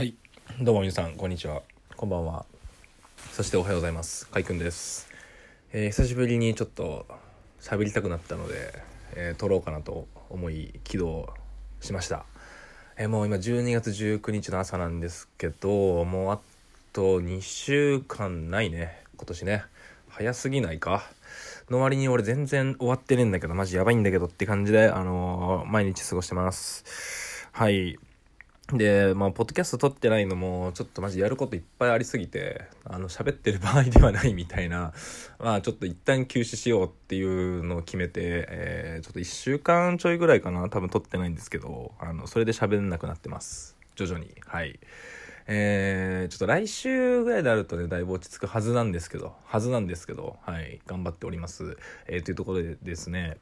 はい。どうも皆さんこんにちは。こんばんは。そしておはようございます。かいくんです、えー久しぶりにちょっと喋りたくなったので、えー撮ろうかなと思い起動しました、えーもう今12月19日の朝なんですけどもうあと2週間ないね。今年ね。早すぎないか。の割に俺全然終わってねえんだけどマジやばいんだけどって感じであのー毎日過ごしてます。はい。で、まあ、ポッドキャスト撮ってないのも、ちょっとマジやることいっぱいありすぎて、あの、喋ってる場合ではないみたいな、まあ、ちょっと一旦休止しようっていうのを決めて、えーちょっと一週間ちょいぐらいかな、多分撮ってないんですけど、あの、それで喋んなくなってます。徐々に。はい。えーちょっと来週ぐらいになるとね、だいぶ落ち着くはずなんですけど、はずなんですけど、はい、頑張っております。えーというところでですね、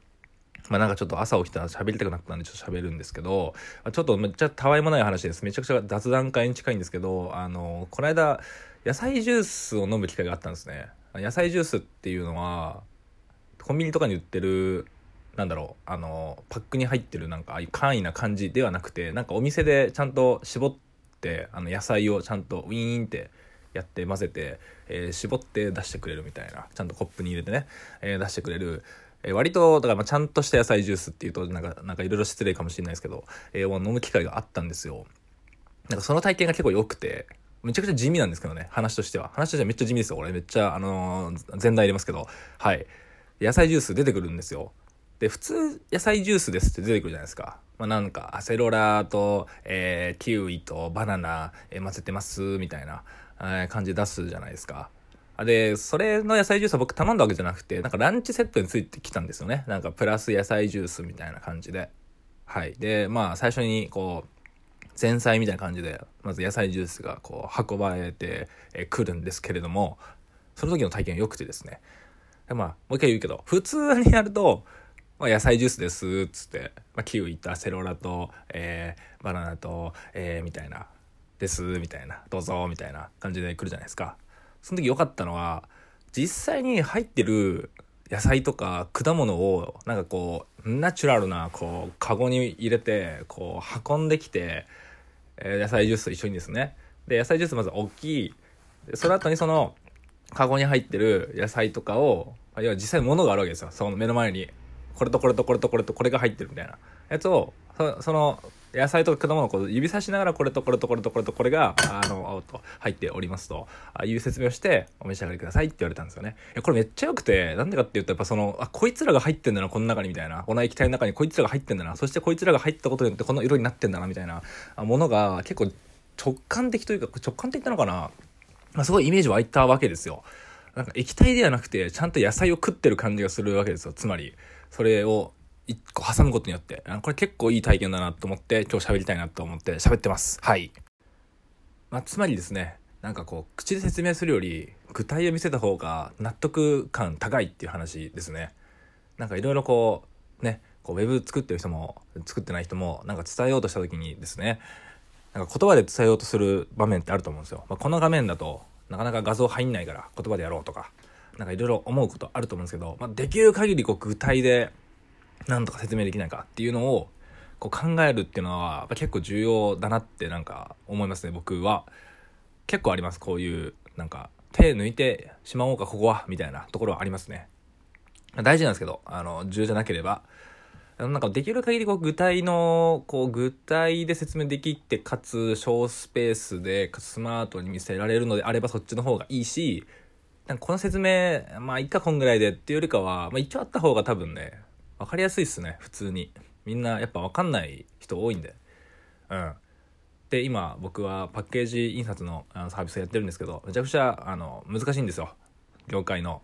まあなんかちょっと朝起きたら喋りたくなったんでちょっと喋るんですけど、まちょっとめっちゃたわいもない話です。めちゃくちゃ雑談会に近いんですけど、あの、この間、野菜ジュースを飲む機会があったんですね。野菜ジュースっていうのは、コンビニとかに売ってる、なんだろう、あの、パックに入ってるなんか、ああいう簡易な感じではなくて、なんかお店でちゃんと絞って、あの、野菜をちゃんとウィーンって、やって混ぜて、えー絞って出してくれるみたいなちゃんとコップに入れてね、えー出してくれる、えー割とだからまあちゃんとした野菜ジュースっていうとなんかなんかいろいろ失礼かもしれないですけど、えー飲む機会があったんですよ。なんかその体験が結構良くてめちゃくちゃ地味なんですけどね話としては。話としてはめっちゃ地味ですよ俺めっちゃあのー前段入れますけど。はい。野菜ジュース出てくるんですよ。で普通野菜ジュースですって出てくるじゃないですか。まあ、なんかアセロラと、えーキウイとバナナ、えー混ぜてますみたいな、えー感じ出すじゃないですか。で、それの野菜ジュースは僕頼んだわけじゃなくて、なんかランチセットについてきたんですよね。なんかプラス野菜ジュースみたいな感じで。はい。で、まあ最初にこう、前菜みたいな感じで、まず野菜ジュースがこう運ばれてくるんですけれども、その時の体験良くてですね。でまあ、もう一回言うけど、普通にやると、まあ、野菜ジュースです、つって、まあ、キウイとアセロラと、えーバナナと、えーみたいな、です、みたいな、どうぞ、みたいな感じで来るじゃないですか。その時良かったのは、実際に入ってる野菜とか果物を、なんかこう、ナチュラルな、こう、カゴに入れて、こう、運んできて、えー野菜ジュースと一緒にですね。で、野菜ジュースまず大きい。その後にその、カゴに入ってる野菜とかを、要は実際物があるわけですよ。その目の前に。これとこれとこれとこれとこれが入ってるみたいなやつを、その野菜とか果物をこう指さしながらこれとこれとこれとこれとこれが、あの、青と入っておりますと、いう説明をしてお召し上がりくださいって言われたんですよね。いやこれめっちゃ良くて、なんでかって言うとやっぱその、あ、こいつらが入ってんだな、この中にみたいな。この液体の中にこいつらが入ってんだな。そしてこいつらが入ったことによってこの色になってんだな、みたいなものが結構直感的というか、直感的なのかな。まあ、すごいイメージ湧いたわけですよ。なんか液体ではなくて、ちゃんと野菜を食ってる感じがするわけですよ。つまり、それを一個挟むことによって、あこれ結構いい体験だなと思って、今日喋りたいなと思って喋ってます。はい。まあ、つまりですね、なんかこう、口で説明するより、具体を見せた方が納得感高いっていう話ですね。なんかいろいろこう、ね、こうウェブ作ってる人も、作ってない人も、なんか伝えようとした時にですね、なんか言葉で伝えようとする場面ってあると思うんですよ。まあ、この画面だとなかなか画像入んないから言葉でやろうとか、なんかいろいろ思うことあると思うんですけど、まあ、できる限りこう具体でなんとか説明できないかっていうのをこう考えるっていうのは結構重要だなってなんか思いますね、僕は。結構あります、こういうなんか手抜いてしまおうか、ここは、みたいなところはありますね。大事なんですけど、あの、重要じゃなければ、なんかできる限りこう具体の、こう具体で説明できて、かつ小スペースでスマートに見せられるのであればそっちの方がいいし、なんかこの説明、まあいっかこんぐらいでっていうよりかは、まあ一応あった方が多分ね、わかりやすいっすね、普通に。みんなやっぱわかんない人多いんで。うん。で、今僕はパッケージ印刷のサービスをやってるんですけど、めちゃくちゃあの難しいんですよ。業界の。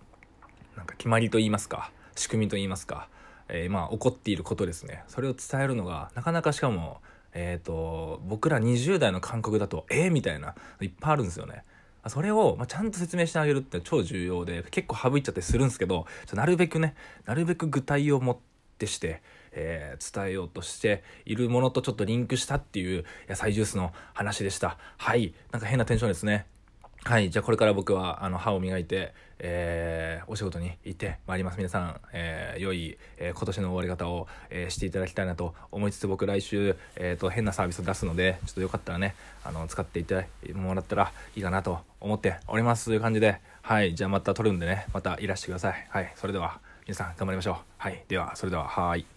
なんか決まりと言いますか、仕組みと言いますか、えーまあ起こっていることですね。それを伝えるのが、なかなかしかも、えっ、と、僕ら20代の感覚だと、えー、みたいな、いっぱいあるんですよね。それを、まあ、ちゃんと説明してあげるって超重要で、結構省いちゃったりするんですけど、なるべくね、なるべく具体を持ってして、えー伝えようとしているものとちょっとリンクしたっていう野菜ジュースの話でした。はい。なんか変なテンションですね。はい、じゃあこれから僕はあの歯を磨いて、えーお仕事に行ってまいります。皆さん、えー良い、えー今年の終わり方を、えーしていただきたいなと思いつつ、僕来週、えーと変なサービスを出すので、ちょっとよかったらね、あの使っていただいもらったらいいかなと思っております。という感じで、はい、じゃあまた撮るんでね、またいらしてください。はい、それでは皆さん頑張りましょう。はい、では、それでは、はい。